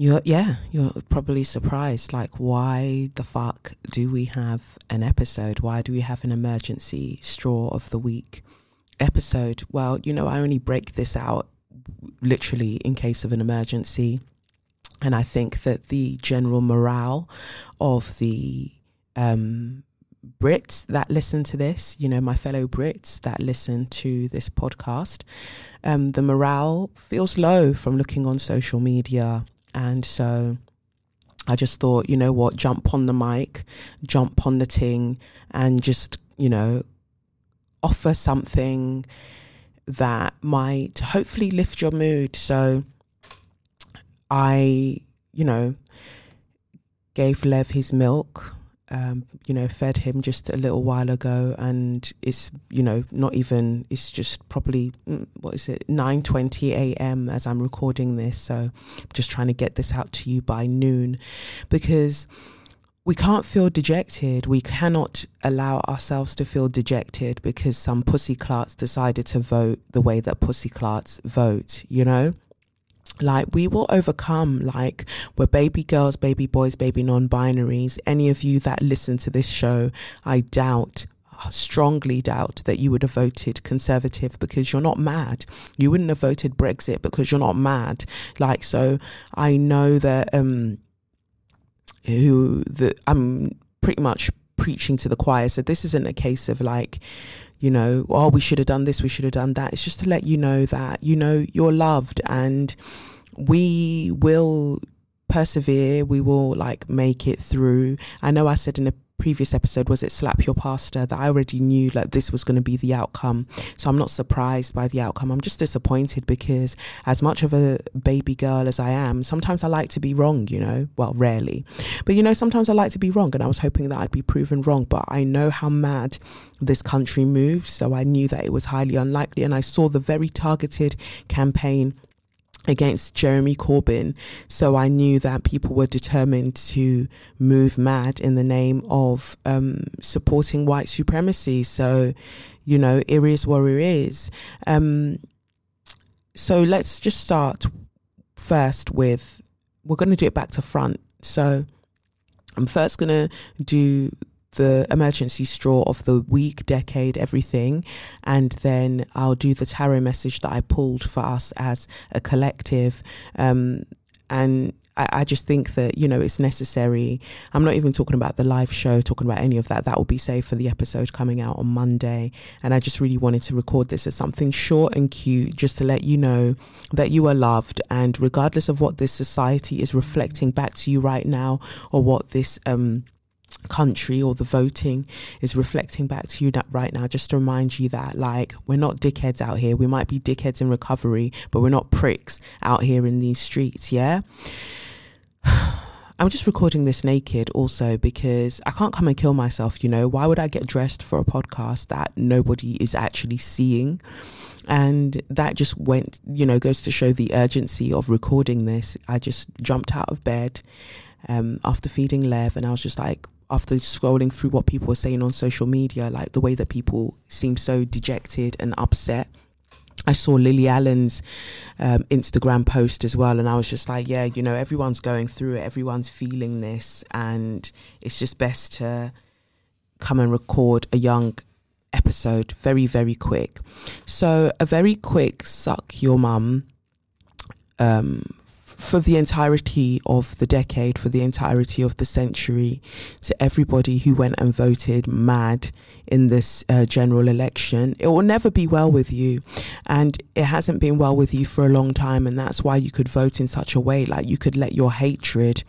You're, yeah, you're probably surprised. Like, why the fuck do we have an episode? Why do we have an emergency straw of the week episode? Well, you know, I only break this out literally in case of an emergency. And I think that the general morale of the um, Brits that listen to this, you know, my fellow Brits that listen to this podcast, um, the morale feels low from looking on social media and so I just thought, you know what, jump on the mic, jump on the ting, and just, you know, offer something that might hopefully lift your mood. So I, you know, gave Lev his milk um, you know, fed him just a little while ago, and it's you know not even it's just probably mm, what is it nine twenty a.m. as I'm recording this. So I'm just trying to get this out to you by noon, because we can't feel dejected. We cannot allow ourselves to feel dejected because some pussy clarts decided to vote the way that pussy clarts vote. You know like we will overcome like we're baby girls baby boys baby non-binaries. Any of you that listen to this show i doubt strongly doubt that you would have voted conservative because you're not mad. You wouldn't have voted brexit because you're not mad. Like so i know that um who that i'm pretty much preaching to the choir. So this isn't a case of like you know, oh, we should have done this, we should have done that. It's just to let you know that, you know, you're loved and we will persevere. We will like make it through. I know I said in a previous episode was it slap your pastor that I already knew like this was going to be the outcome. So I'm not surprised by the outcome. I'm just disappointed because as much of a baby girl as I am, sometimes I like to be wrong, you know. Well, rarely. But you know, sometimes I like to be wrong and I was hoping that I'd be proven wrong, but I know how mad this country moves, so I knew that it was highly unlikely and I saw the very targeted campaign against Jeremy Corbyn. So I knew that people were determined to move mad in the name of um, supporting white supremacy. So, you know, it is what it is. Um, so let's just start first with we're going to do it back to front. So I'm first going to do the emergency straw of the week, decade, everything. And then I'll do the tarot message that I pulled for us as a collective. Um, and I, I, just think that, you know, it's necessary. I'm not even talking about the live show, talking about any of that. That will be saved for the episode coming out on Monday. And I just really wanted to record this as something short and cute, just to let you know that you are loved. And regardless of what this society is reflecting back to you right now or what this, um, country or the voting is reflecting back to you that right now just to remind you that like we're not dickheads out here we might be dickheads in recovery but we're not pricks out here in these streets yeah I'm just recording this naked also because I can't come and kill myself, you know. Why would I get dressed for a podcast that nobody is actually seeing? And that just went, you know, goes to show the urgency of recording this. I just jumped out of bed um, after feeding Lev and I was just like, after scrolling through what people were saying on social media, like the way that people seem so dejected and upset. I saw Lily Allen's um, Instagram post as well, and I was just like, yeah, you know, everyone's going through it, everyone's feeling this, and it's just best to come and record a young episode very, very quick. So, a very quick suck your mum um, for the entirety of the decade, for the entirety of the century, to everybody who went and voted mad in this uh, general election. It will never be well with you. And it hasn't been well with you for a long time. And that's why you could vote in such a way. Like you could let your hatred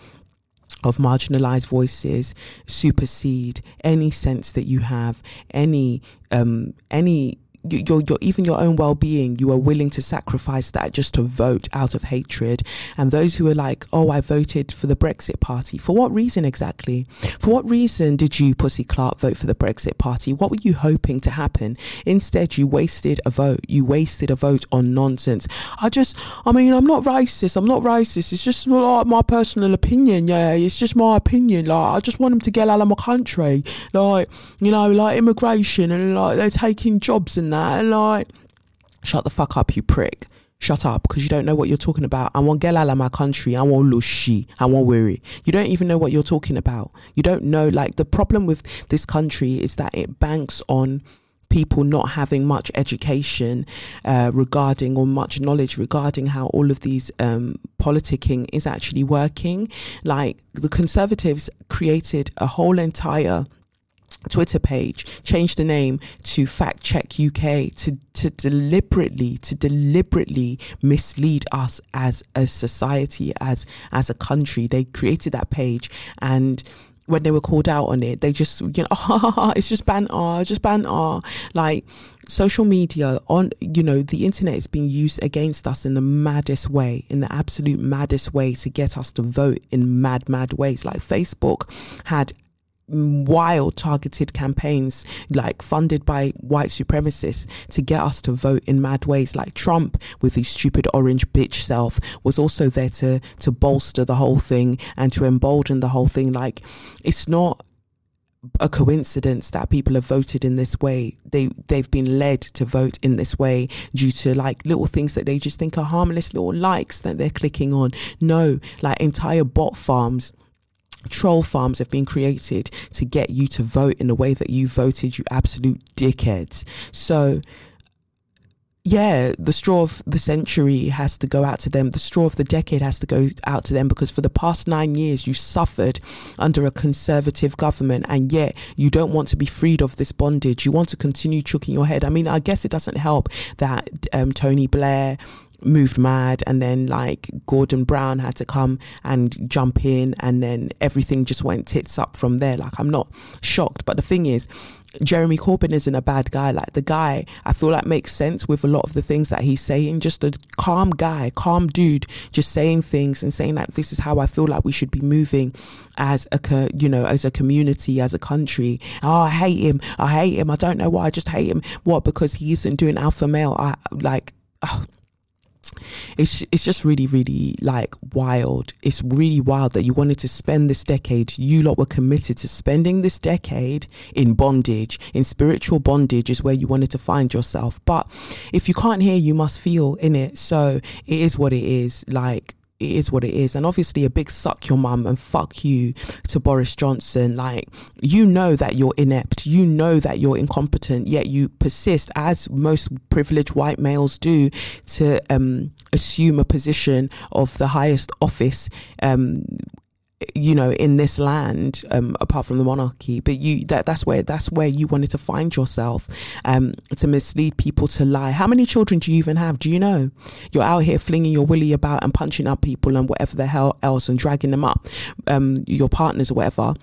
of marginalized voices supersede any sense that you have any um any your, your even your own well-being you are willing to sacrifice that just to vote out of hatred. And those who are like oh i voted for the brexit party for what reason exactly? For what reason did you pussy clark vote for the brexit party? What were you hoping to happen? Instead you wasted a vote. You wasted a vote on nonsense. I just i mean i'm not racist. I'm not racist. It's just like my personal opinion yeah. It's just my opinion. Like i just want them to get out of my country. Like you know like immigration and like they're taking jobs and that like shut the fuck up you prick shut up because you don't know what you're talking about. I want Gelala my country. I want Lushi. I want Weary. You don't even know what you're talking about. You don't know. Like the problem with this country is that it banks on people not having much education uh, regarding or much knowledge regarding how all of these um, politicking is actually working. Like the Conservatives created a whole entire Twitter page, changed the name to Fact Check UK to, to deliberately, to deliberately mislead us as a society, as, as a country. They created that page and when they were called out on it, they just, you know, oh, it's just banter, it's just ban ah, banter. Ah. Like social media on, you know, the internet is being used against us in the maddest way, in the absolute maddest way to get us to vote in mad, mad ways. Like Facebook had wild targeted campaigns like funded by white supremacists to get us to vote in mad ways like Trump with his stupid orange bitch self was also there to to bolster the whole thing and to embolden the whole thing like it's not a coincidence that people have voted in this way. They they've been led to vote in this way due to like little things that they just think are harmless little likes that they're clicking on. No, like entire bot farms troll farms have been created to get you to vote in the way that you voted, you absolute dickheads. So, yeah, the straw of the century has to go out to them. The straw of the decade has to go out to them because for the past nine years, you suffered under a conservative government and yet you don't want to be freed of this bondage. You want to continue chucking your head. I mean, I guess it doesn't help that um, Tony Blair moved mad and then like Gordon Brown had to come and jump in and then everything just went tits up from there. Like I'm not shocked, but the thing is, Jeremy Corbyn isn't a bad guy. Like the guy, I feel like makes sense with a lot of the things that he's saying. Just a calm guy, calm dude, just saying things and saying like, this is how I feel like we should be moving as a, you know, as a community, as a country. Oh, I hate him. I hate him. I don't know why. I just hate him. What? Because he isn't doing alpha male. I like, oh, it's it's just really really like wild. It's really wild that you wanted to spend this decade you lot were committed to spending this decade in bondage. In spiritual bondage is where you wanted to find yourself. But if you can't hear you must feel in it. So it is what it is. Like it is what it is. And obviously, a big suck your mum and fuck you to Boris Johnson. Like, you know that you're inept, you know that you're incompetent, yet you persist, as most privileged white males do, to um, assume a position of the highest office um, you know in this land um, apart from the monarchy but you that that's where that's where you wanted to find yourself um, to mislead people to lie. How many children do you even have? Do you know? You're out here flinging your willy about and punching up people and whatever the hell else and dragging them up um, your partners or whatever.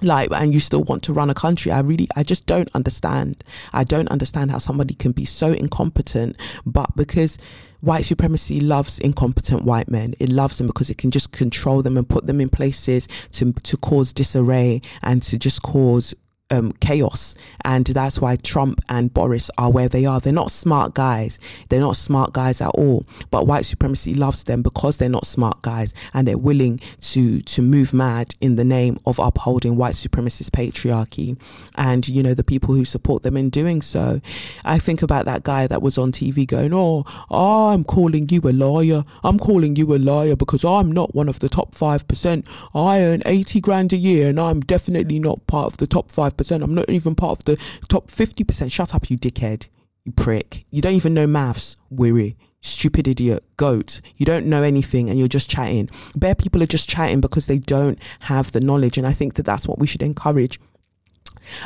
Like and you still want to run a country. I really i just don't understand. I don't understand how somebody can be so incompetent but because white supremacy loves incompetent white men. It loves them because it can just control them and put them in places to to cause disarray and to just cause um, chaos. And that's why Trump and Boris are where they are. They're not smart guys. They're not smart guys at all. But white supremacy loves them because they're not smart guys and they're willing to, to move mad in the name of upholding white supremacist patriarchy and, you know, the people who support them in doing so. I think about that guy that was on TV going, Oh, I'm calling you a liar. I'm calling you a liar because I'm not one of the top 5%. I earn 80 grand a year and I'm definitely not part of the top 5 percent. I'm not even part of the top 50%. Shut up, you dickhead. You prick. You don't even know maths. Weary. Stupid idiot. Goat. You don't know anything and you're just chatting. Bare people are just chatting because they don't have the knowledge. And I think that that's what we should encourage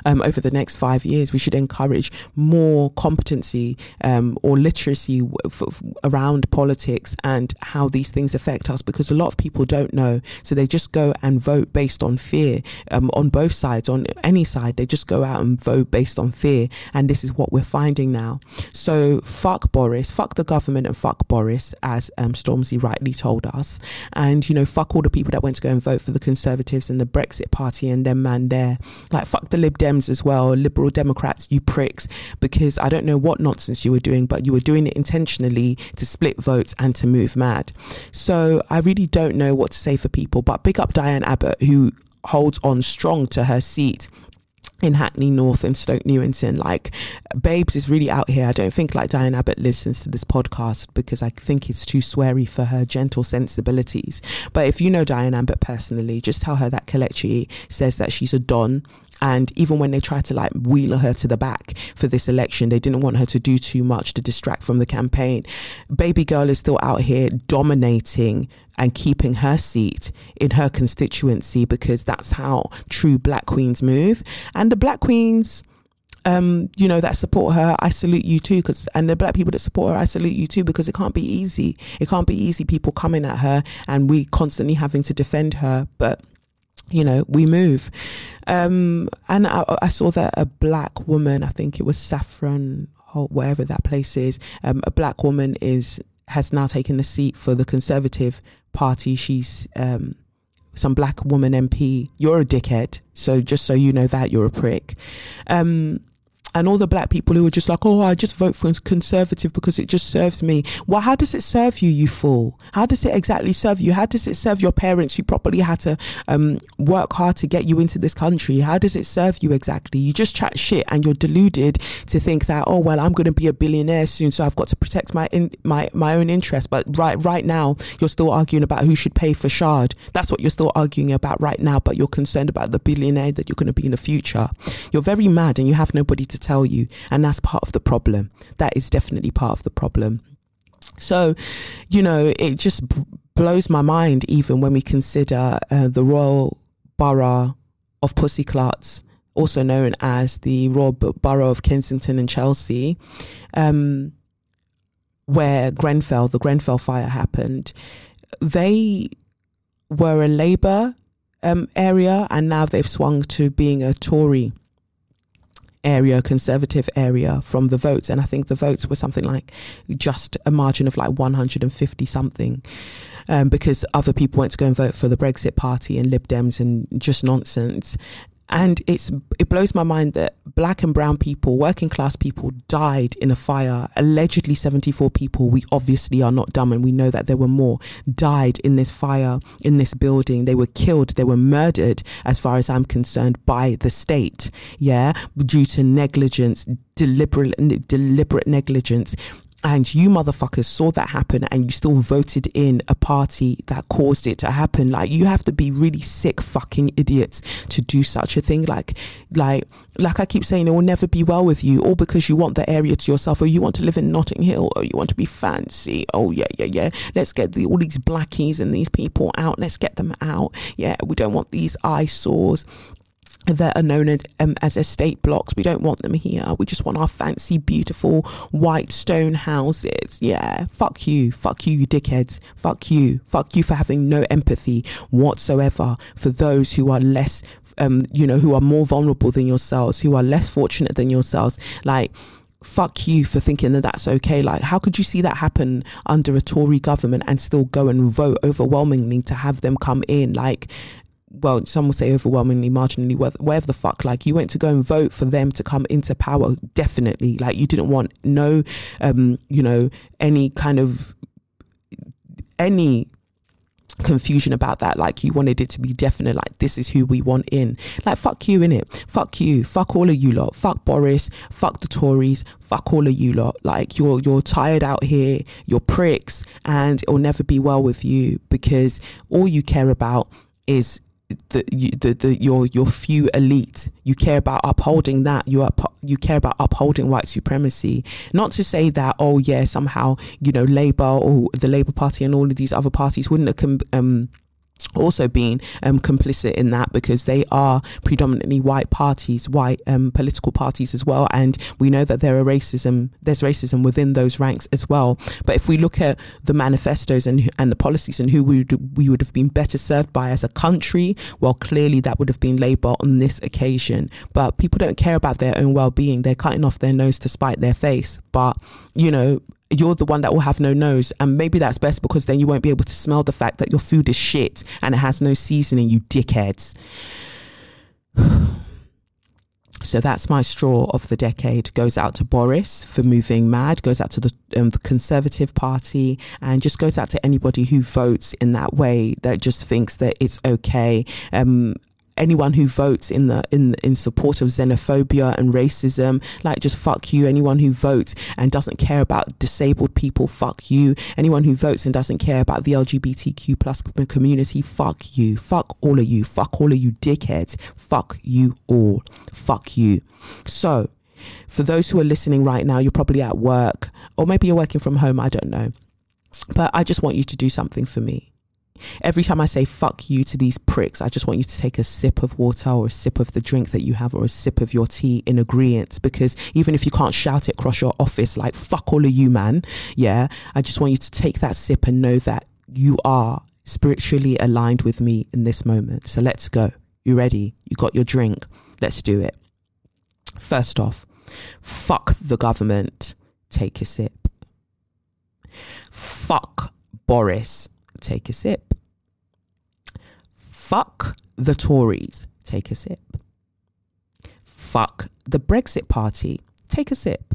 um, over the next five years. We should encourage more competency um, or literacy w- f- around politics and how these things affect us because a lot of people don't know. So they just go and vote based on fear um, on both sides, on any side. They just go out and vote based on fear. And this is what we're finding now. So fuck Boris, fuck the government and fuck Boris, as um, Stormzy rightly told us. And, you know, fuck all the people that went to go and vote for the Conservatives and the Brexit Party and them man there. Like, fuck the Lib Dems as well, Liberal Democrats, you pricks, because I don't know what nonsense you were doing, but you were doing it intentionally to split votes and to move mad. So I really don't know what to say for people, but big up Diane Abbott, who holds on strong to her seat in Hackney North and Stoke Newington. Like, Babes is really out here. I don't think like Diane Abbott listens to this podcast because I think it's too sweary for her gentle sensibilities. But if you know Diane Abbott personally, just tell her that Kelechi says that she's a don and even when they tried to like wheel her to the back for this election, they didn't want her to do too much to distract from the campaign. Baby girl is still out here dominating and keeping her seat in her constituency because that's how true black queens move. And the black queens, um, you know, that support her, I salute you too. Cause, and the black people that support her, I salute you too, because it can't be easy. It can't be easy people coming at her and we constantly having to defend her. But you know, we move. Um, and I, I, saw that a black woman, I think it was Saffron, wherever that place is, um, a black woman is has now taken the seat for the Conservative Party. She's um, some black woman MP. You're a dickhead, so just so you know that you're a prick. Um, and all the black people who were just like, oh, I just vote for conservative because it just serves me. Well, how does it serve you, you fool? How does it exactly serve you? How does it serve your parents who probably had to um, work hard to get you into this country? How does it serve you exactly? You just chat shit and you're deluded to think that, oh, well, I'm going to be a billionaire soon, so I've got to protect my in, my my own interest. But right right now, you're still arguing about who should pay for Shard. That's what you're still arguing about right now. But you're concerned about the billionaire that you're going to be in the future. You're very mad and you have nobody to tell you. And that's part of the problem. That is definitely part of the problem. So, you know, it just b- blows my mind even when we consider uh, the Royal Borough of Pussyclats, also known as the Royal Borough of Kensington and Chelsea, um, where Grenfell, the Grenfell fire happened. They were a Labour um, area and now they've swung to being a Tory area, conservative area from the votes. And I think the votes were something like just a margin of like 150 something. Um, because other people went to go and vote for the Brexit Party and Lib Dems and just nonsense and it's it blows my mind that black and brown people working class people died in a fire. Allegedly 74 people we obviously are not dumb and we know that there were more died in this fire in this building. They were killed they were murdered as far as i'm concerned by the state. Yeah? Due to negligence deliberate deliberate negligence and you motherfuckers saw that happen and you still voted in a party that caused it to happen. Like you have to be really sick fucking idiots to do such a thing. Like like like i keep saying it will never be well with you all because you want the area to yourself or you want to live in notting hill or you want to be fancy. Oh yeah yeah yeah. Let's get the, all these blackies and these people out. Let's get them out. Yeah we don't want these eyesores that are known as, um, as estate blocks. We don't want them here. We just want our fancy, beautiful white stone houses. Yeah, fuck you. Fuck you, you dickheads. Fuck you. Fuck you for having no empathy whatsoever for those who are less, um, you know, who are more vulnerable than yourselves, who are less fortunate than yourselves. Like, fuck you for thinking that that's okay. Like, how could you see that happen under a Tory government and still go and vote overwhelmingly to have them come in? Like, well, some will say overwhelmingly, marginally, whatever the fuck. Like you went to go and vote for them to come into power, definitely. Like you didn't want no, um, you know, any kind of any confusion about that. Like you wanted it to be definite. Like this is who we want in. Like fuck you in it. Fuck you. Fuck all of you lot. Fuck Boris. Fuck the Tories. Fuck all of you lot. Like you're you're tired out here. You're pricks, and it'll never be well with you because all you care about is the, the, the your your few elite. You care about upholding that. You up, you care about upholding white supremacy. Not to say that oh yeah somehow you know Labour or the Labour Party and all of these other parties wouldn't have um also been um, complicit in that because they are predominantly white parties, white um, political parties as well, and we know that there are racism. There's racism within those ranks as well. But if we look at the manifestos and and the policies and who we would, we would have been better served by as a country, well, clearly that would have been Labour on this occasion. But people don't care about their own well-being. They're cutting off their nose to spite their face. But you know, you're the one that will have no nose. And maybe that's best because then you won't be able to smell the fact that your food is shit and it has no seasoning, you dickheads. So that's my straw of the decade. Goes out to Boris for moving mad. Goes out to the, um, the Conservative Party, and just goes out to anybody who votes in that way that just thinks that it's okay. Um, anyone who votes in the in in support of xenophobia and racism like just fuck you. Anyone who votes and doesn't care about disabled people fuck you. Anyone who votes and doesn't care about the lgbtq plus uh, community fuck you. Fuck all of you. Fuck all of you dickheads. Fuck you all. Fuck you. So for those who are listening right now you're probably at work or maybe you're working from home i don't know. But i just want you to do something for me Every time I say fuck you to these pricks, I just want you to take a sip of water or a sip of the drink that you have or a sip of your tea in agreement. Because even if you can't shout it across your office, like fuck all of you, man, yeah, I just want you to take that sip and know that you are spiritually aligned with me in this moment. So let's go. You ready? You got your drink. Let's do it. First off, fuck the government. Take a sip. Fuck Boris take a sip. Fuck the Tories, take a sip. Fuck the Brexit Party, take a sip.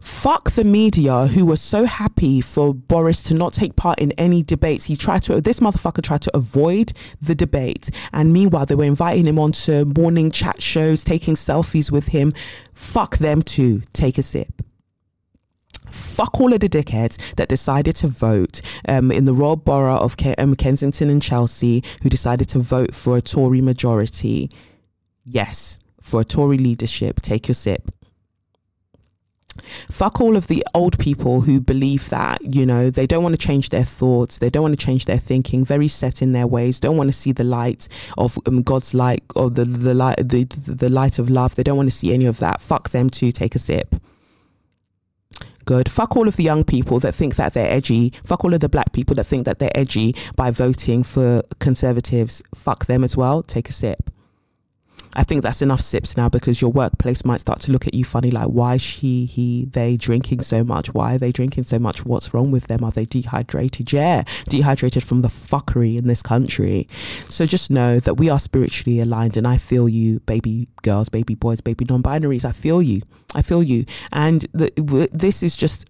Fuck the media who were so happy for Boris to not take part in any debates. He tried to, this motherfucker tried to avoid the debate. And meanwhile, they were inviting him onto morning chat shows, taking selfies with him. Fuck them too. Take a sip fuck all of the dickheads that decided to vote um, in the royal borough of Ke- um, Kensington and Chelsea who decided to vote for a Tory majority. Yes, for a Tory leadership. Take your sip. Fuck all of the old people who believe that, you know, they don't want to change their thoughts, they don't want to change their thinking, very set in their ways, don't want to see the light of um, God's light or the, the light the, the light of love. They don't want to see any of that. Fuck them too. Take a sip good. Fuck all of the young people that think that they're edgy. Fuck all of the black people that think that they're edgy by voting for conservatives. Fuck them as well. Take a sip. I think that's enough sips now because your workplace might start to look at you funny like, why she, he, they drinking so much? Why are they drinking so much? What's wrong with them? Are they dehydrated? Yeah, dehydrated from the fuckery in this country. So just know that we are spiritually aligned and I feel you, baby girls, baby boys, baby non binaries. I feel you. I feel you. And the, this is just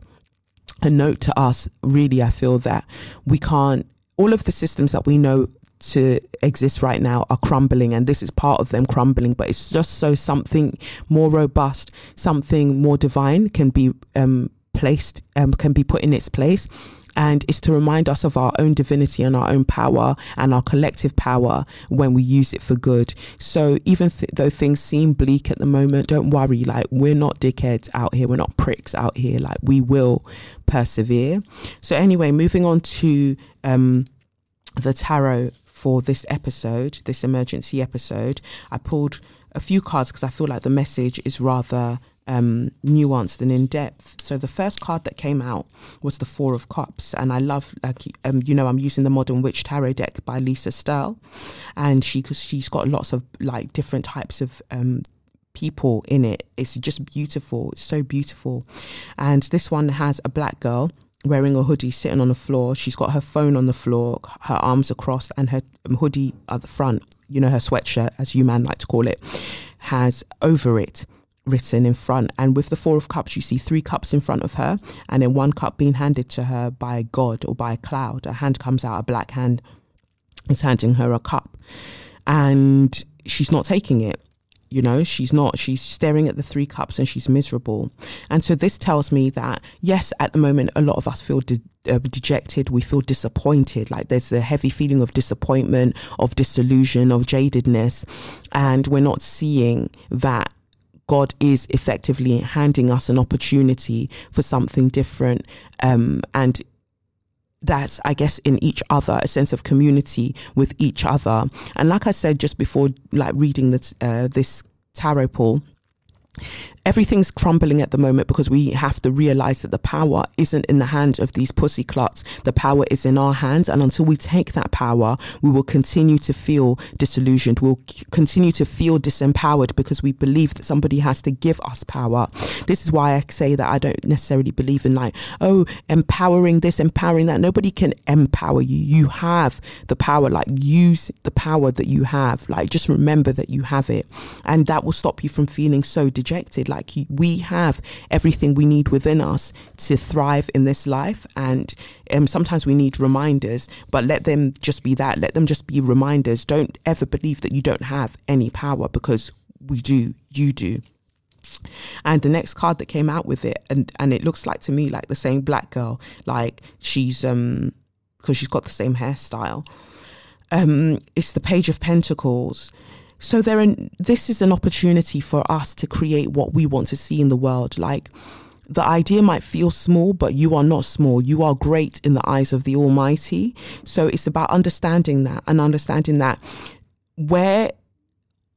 a note to us. Really, I feel that we can't all of the systems that we know to exist right now are crumbling and this is part of them crumbling but it's just so something more robust something more divine can be um, placed um, can be put in its place and it's to remind us of our own divinity and our own power and our collective power when we use it for good. So even th- though things seem bleak at the moment, don't worry. Like we're not dickheads out here. We're not pricks out here. Like we will persevere. So anyway, moving on to um, the tarot for this episode, this emergency episode, I pulled a few cards because I feel like the message is rather um, nuanced and in depth. So the first card that came out was the Four of Cups, and I love, like, um, you know, I'm using the Modern Witch Tarot deck by Lisa Sterle, and she she's got lots of like different types of um, people in it. It's just beautiful. It's so beautiful, and this one has a black girl wearing a hoodie sitting on the floor. She's got her phone on the floor, her arms across, and her um, hoodie at the front, you know, her sweatshirt, as you man like to call it, has over it written in front. And with the Four of Cups, you see three cups in front of her, and then one cup being handed to her by God or by a cloud. A hand comes out, a black hand is handing her a cup. And she's not taking it you know she's not she's staring at the three cups and she's miserable. And so this tells me that yes at the moment a lot of us feel de- uh, dejected. We feel disappointed. Like there's a heavy feeling of disappointment of disillusion of jadedness. And we're not seeing that God is effectively handing us an opportunity for something different um, and that's i guess in each other a sense of community with each other. And like i said just before like reading this uh, this tarot pool everything's crumbling at the moment because we have to realize that the power isn't in the hands of these pussy clots. The power is in our hands. And until we take that power, we will continue to feel disillusioned. We'll continue to feel disempowered because we believe that somebody has to give us power. This is why I say that I don't necessarily believe in like, oh, empowering this, empowering that. Nobody can empower you. You have the power. Like use the power that you have. Like just remember that you have it. And that will stop you from feeling so dejected. Like like we have everything we need within us to thrive in this life. And um, sometimes we need reminders, but let them just be that. Let them just be reminders. Don't ever believe that you don't have any power because we do. You do. And the next card that came out with it, and, and it looks like to me like the same black girl, like she's um because she's got the same hairstyle. Um, it's the Page of Pentacles, so there are, this is an opportunity for us to create what we want to see in the world. Like the idea might feel small, but you are not small. You are great in the eyes of the Almighty. So it's about understanding that and understanding that where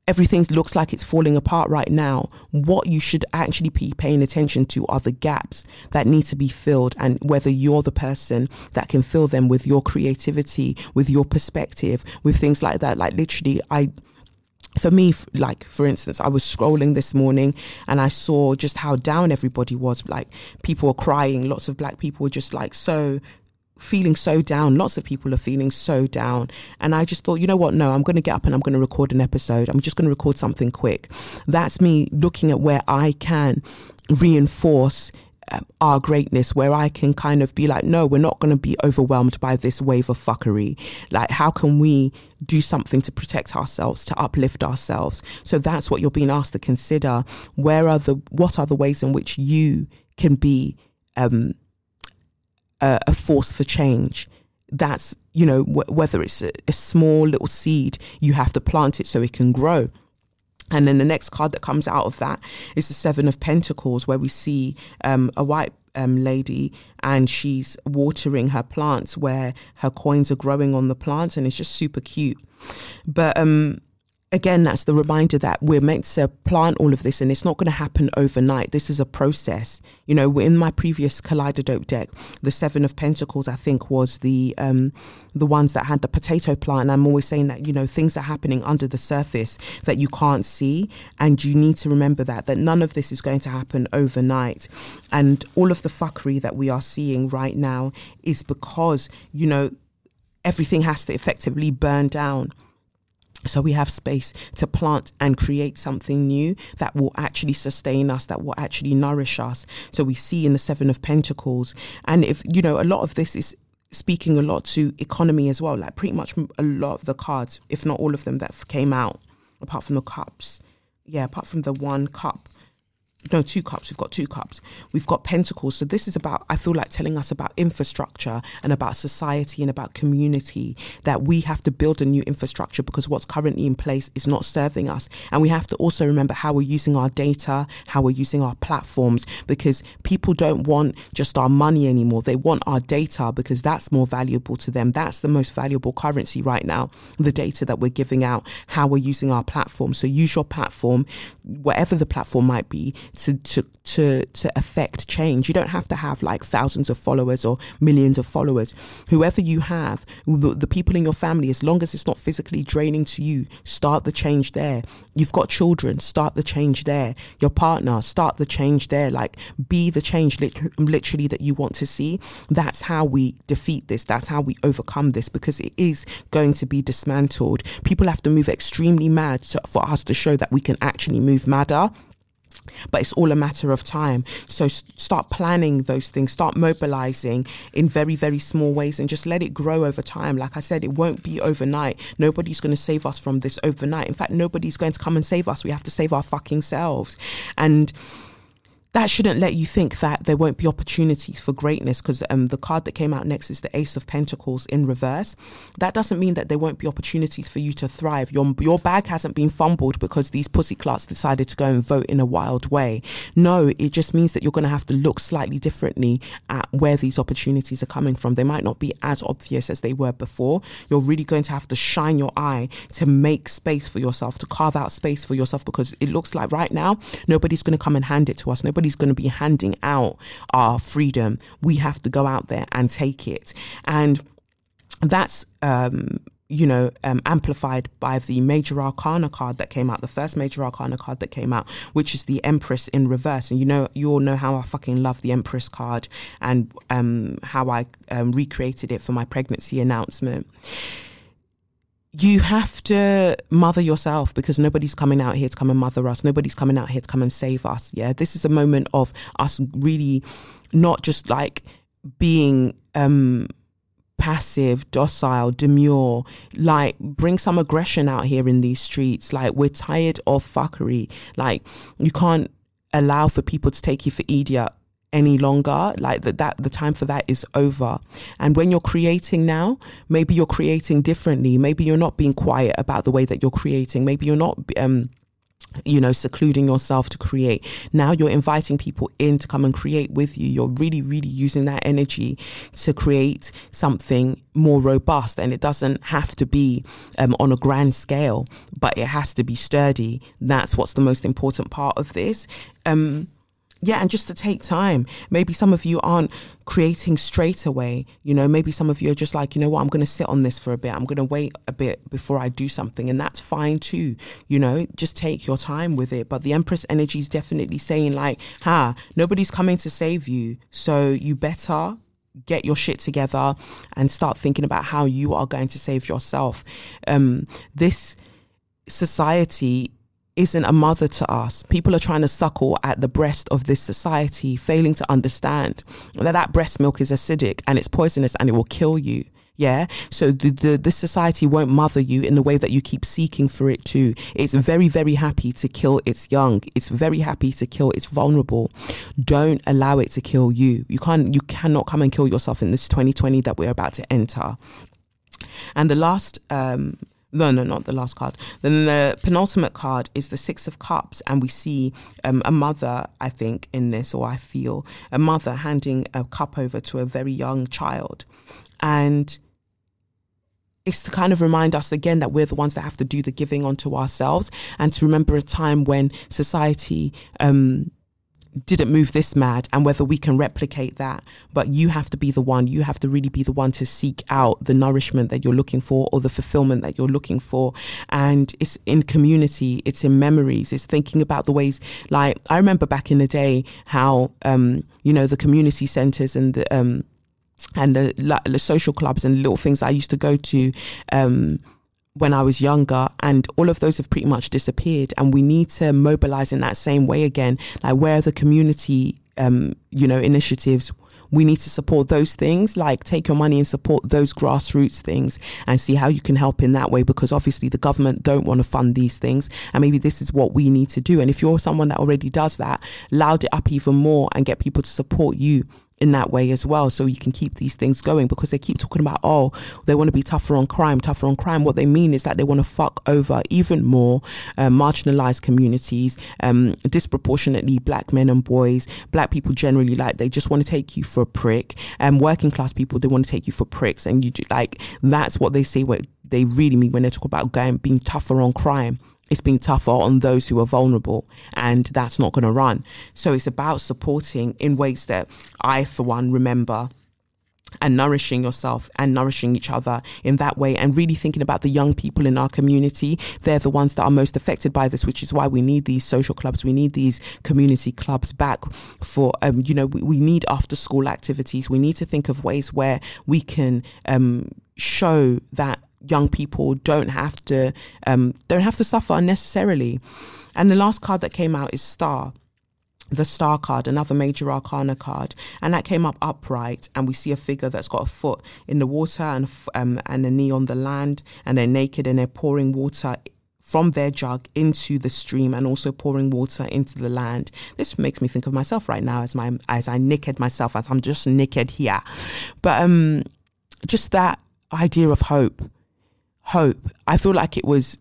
everything looks like it's falling apart right now, what you should actually be paying attention to are the gaps that need to be filled and whether you're the person that can fill them with your creativity, with your perspective, with things like that. Like literally, I for me, like for instance, I was scrolling this morning and I saw just how down everybody was. Like people were crying, lots of black people were just like so feeling so down. Lots of people are feeling so down. And I just thought, you know what? No, I'm going to get up and I'm going to record an episode. I'm just going to record something quick. That's me looking at where I can reinforce our greatness where I can kind of be like, no, we're not going to be overwhelmed by this wave of fuckery. Like, how can we do something to protect ourselves, to uplift ourselves? So that's what you're being asked to consider. Where are the, what are the ways in which you can be um, a, a force for change? That's, you know, wh- whether it's a, a small little seed, you have to plant it so it can grow and then the next card that comes out of that is the Seven of Pentacles, where we see um, a white um, lady and she's watering her plants where her coins are growing on the plants, and it's just super cute. But um, again, that's the reminder that we're meant to plant all of this and it's not going to happen overnight. This is a process. You know, in my previous Kaleidadope deck, the Seven of Pentacles, I think, was the um, the ones that had the potato plant. And I'm always saying that, you know, things are happening under the surface that you can't see. And you need to remember that, that none of this is going to happen overnight. And all of the fuckery that we are seeing right now is because, you know, everything has to effectively burn down so we have space to plant and create something new that will actually sustain us, that will actually nourish us. So we see in the Seven of Pentacles. And if, you know, a lot of this is speaking a lot to economy as well, like pretty much a lot of the cards, if not all of them that came out, apart from the cups. Yeah, apart from the one cup no two cups. We've got two cups. We've got pentacles. So this is about i feel like telling us about infrastructure and about society and about community that we have to build a new infrastructure because what's currently in place is not serving us. And we have to also remember how we're using our data how we're using our platforms because people don't want just our money anymore. They want our data because that's more valuable to them. That's the most valuable currency right now the data that we're giving out how we're using our platform. So use your platform whatever the platform might be to to to to affect change. You don't have to have like thousands of followers or millions of followers. Whoever you have, the, the people in your family, as long as it's not physically draining to you, start the change there. You've got children, start the change there. Your partner, start the change there. Like be the change literally that you want to see. That's how we defeat this. That's how we overcome this because it is going to be dismantled. People have to move extremely mad to, for us to show that we can actually move madder but it's all a matter of time. So start planning those things, start mobilizing in very, very small ways and just let it grow over time. Like I said, it won't be overnight. Nobody's going to save us from this overnight. In fact, nobody's going to come and save us. We have to save our fucking selves. And that shouldn't let you think that there won't be opportunities for greatness because um, the card that came out next is the Ace of Pentacles in reverse. That doesn't mean that there won't be opportunities for you to thrive. Your your bag hasn't been fumbled because these pussy clarts decided to go and vote in a wild way. No, it just means that you're going to have to look slightly differently at where these opportunities are coming from. They might not be as obvious as they were before. You're really going to have to shine your eye to make space for yourself, to carve out space for yourself because it looks like right now nobody's going to come and hand it to us. Nobody nobody's going to be handing out our freedom. We have to go out there and take it. And that's, um, you know, um, amplified by the major arcana card that came out, the first major arcana card that came out, which is the Empress in reverse. And you know, you all know how I fucking love the Empress card and um, how I um, recreated it for my pregnancy announcement you have to mother yourself because nobody's coming out here to come and mother us. Nobody's coming out here to come and save us. Yeah. This is a moment of us really not just like being, um, passive, docile, demure, like bring some aggression out here in these streets. Like we're tired of fuckery. Like you can't allow for people to take you for idiot any longer like that that the time for that is over and when you're creating now maybe you're creating differently maybe you're not being quiet about the way that you're creating maybe you're not um you know, secluding yourself to create. Now you're inviting people in to come and create with you. You're really, really using that energy to create something more robust. And it doesn't have to be um, on a grand scale, but it has to be sturdy. That's what's the most important part of this. Um, yeah, and just to take time. Maybe some of you aren't creating straight away. You know, maybe some of you are just like, you know what, I'm going to sit on this for a bit. I'm going to wait a bit before I do something. And that's fine too. You know, just take your time with it. But the Empress energy is definitely saying, like, ha, nobody's coming to save you. So you better get your shit together and start thinking about how you are going to save yourself. Um, this society isn't a mother to us. People are trying to suckle at the breast of this society, failing to understand that that breast milk is acidic and it's poisonous and it will kill you. Yeah. So the, the, the society won't mother you in the way that you keep seeking for it to. It's very, very happy to kill its young. It's very happy to kill its vulnerable. Don't allow it to kill you. You can't, you cannot come and kill yourself in this 2020 that we're about to enter. And the last, um, no, no, not the last card. Then the penultimate card is the Six of Cups, and we see um, a mother, I think, in this, or I feel a mother handing a cup over to a very young child. And it's to kind of remind us again that we're the ones that have to do the giving onto ourselves and to remember a time when society um, didn't move this mad and whether we can replicate that. But you have to be the one, you have to really be the one to seek out the nourishment that you're looking for or the fulfillment that you're looking for. And it's in community, it's in memories, it's thinking about the ways, like, I remember back in the day how, um, you know, the community centers and the, um, and the, the social clubs and little things I used to go to, um, when I was younger, and all of those have pretty much disappeared. And we need to mobilize in that same way again. Like, where are the community, um, you know, initiatives? We need to support those things, like take your money and support those grassroots things and see how you can help in that way because obviously the government don't want to fund these things. And maybe this is what we need to do. And if you're someone that already does that, loud it up even more and get people to support you in that way as well. So you can keep these things going because they keep talking about, oh, they want to be tougher on crime, tougher on crime. What they mean is that they want to fuck over even more uh, marginalized communities, um, disproportionately black men and boys, black people generally, like they just want to take you for a prick. And um, working class people, they want to take you for pricks. And you do, like, that's what they say, what they really mean when they talk about going, being tougher on crime it's being tougher on those who are vulnerable and that's not going to run. So it's about supporting in ways that I, for one, remember and nourishing yourself and nourishing each other in that way and really thinking about the young people in our community. They're the ones that are most affected by this, which is why we need these social clubs. We need these community clubs back for, um, you know, we, we, need after school activities. We need to think of ways where we can, um, show that young people don't have to um, don't have to suffer unnecessarily. And the last card that came out is Star. The star card, another major arcana card, and that came up upright, and we see a figure that's got a foot in the water and um, and a knee on the land, and they're naked and they're pouring water from their jug into the stream and also pouring water into the land. This makes me think of myself right now as my as I naked myself as I'm just naked here. But um just that idea of hope. Hope. I feel like it was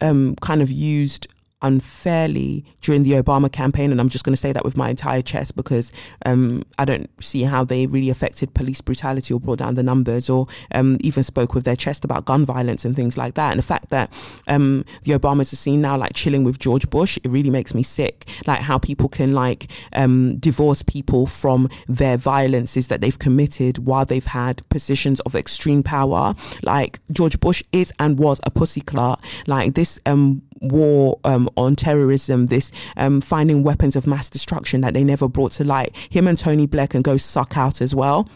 um kind of used unfairly during the Obama campaign. And I'm just going to say that with my entire chest because um, I don't see how they really affected police brutality or brought down the numbers or um, even spoke with their chest about gun violence and things like that. And the fact that um, the Obamas are seen now like chilling with George Bush, it really makes me sick. Like how people can like um, divorce people from their violences that they've committed while they've had positions of extreme power. Like George Bush is and was a pussy clut. Like this um, war um, on terrorism, this um, finding weapons of mass destruction that they never brought to light. Him and Tony Blair can go suck out as well.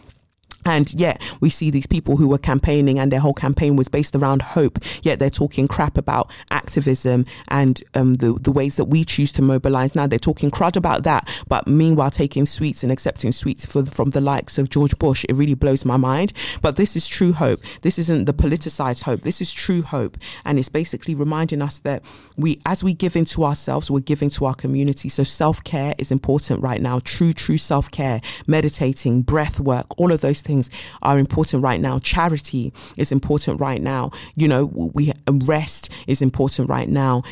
And yet we see these people who were campaigning and their whole campaign was based around hope. Yet they're talking crap about activism and um, the, the ways that we choose to mobilize. Now they're talking crud about that. But meanwhile, taking sweets and accepting sweets for, from the likes of George Bush, it really blows my mind. But this is true hope. This isn't the politicized hope. This is true hope. And it's basically reminding us that we, as we give into ourselves, we're giving to our community. So self care is important right now. True, true self care, meditating, breath work, all of those things are important right now. Charity is important right now. You know, we rest is important right now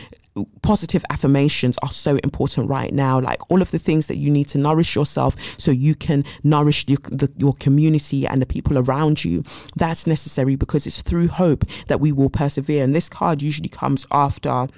positive affirmations are so important right now like all of the things that you need to nourish yourself so you can nourish your, the, your community and the people around you that's necessary because it's through hope that we will persevere and this card usually comes after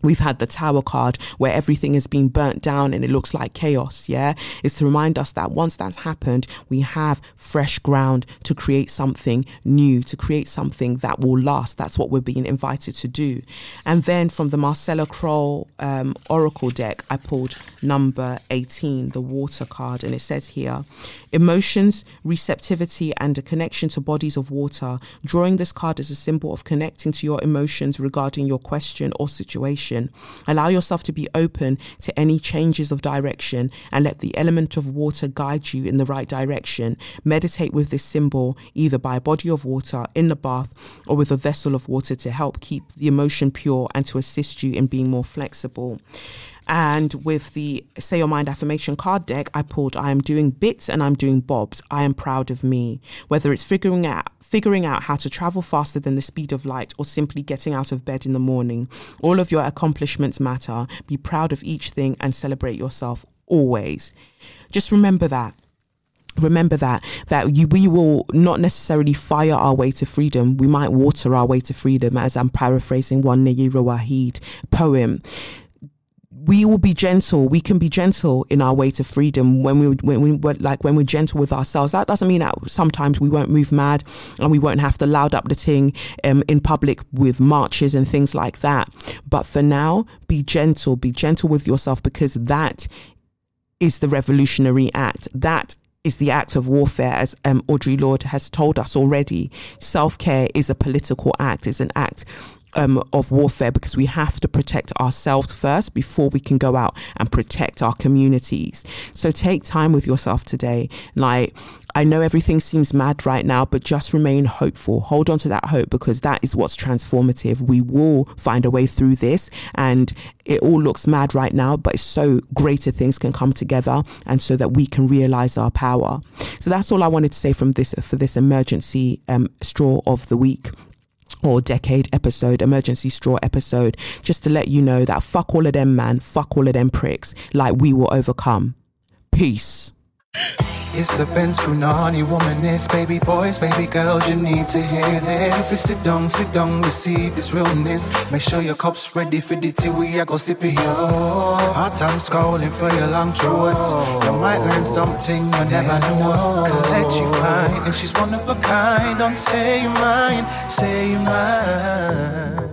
We've had the tower card where everything has been burnt down and it looks like chaos. Yeah. It's to remind us that once that's happened, we have fresh ground to create something new, to create something that will last. That's what we're being invited to do. And then from the Marcella Kroll um, Oracle deck, I pulled number 18, the water card. And it says here emotions, receptivity, and a connection to bodies of water. Drawing this card is a symbol of connecting to your emotions regarding your question or situation direction. Allow yourself to be open to any changes of direction and let the element of water guide you in the right direction. Meditate with this symbol either by a body of water in the bath or with a vessel of water to help keep the emotion pure and to assist you in being more flexible. And with the Say Your Mind affirmation card deck, I pulled I am doing bits and I'm doing bobs. I am proud of me. Whether it's figuring out figuring out how to travel faster than the speed of light, or simply getting out of bed in the morning. All of your accomplishments matter. Be proud of each thing and celebrate yourself always. Just remember that remember that that you, we will not necessarily fire our way to freedom we might water our way to freedom as i'm paraphrasing one Nayyirah Waheed poem we will be gentle. We can be gentle in our way to freedom when we when we like when we're gentle with ourselves. That doesn't mean that sometimes we won't move mad and we won't have to loud up the thing um, in public with marches and things like that. But for now, be gentle. Be gentle with yourself because that is the revolutionary act. That is the act of warfare, as um, Audre Lorde has told us already. Self care is a political act, it's an act um, of warfare because we have to protect ourselves first before we can go out and protect our communities. So take time with yourself today. Like, I know everything seems mad right now, but just remain hopeful. Hold on to that hope because that is what's transformative. We will find a way through this and it all looks mad right now, but it's so greater things can come together and so that we can realize our power. So that's all I wanted to say from this for this emergency um, straw of the week or decade episode, emergency straw episode, just to let you know that fuck all of them, man, fuck all of them pricks. Like we will overcome. Peace. It's the Benz Brunani womanist, baby boys, baby girls, you need to hear this. If you sit down, sit down, receive this realness. Make sure your cup's ready for the tea, we are go sip it, yo. Hard time scrolling for your long shorts. You might learn something you never know. Collect you fine, and she's one of a kind. Don't say you mine, say you mine.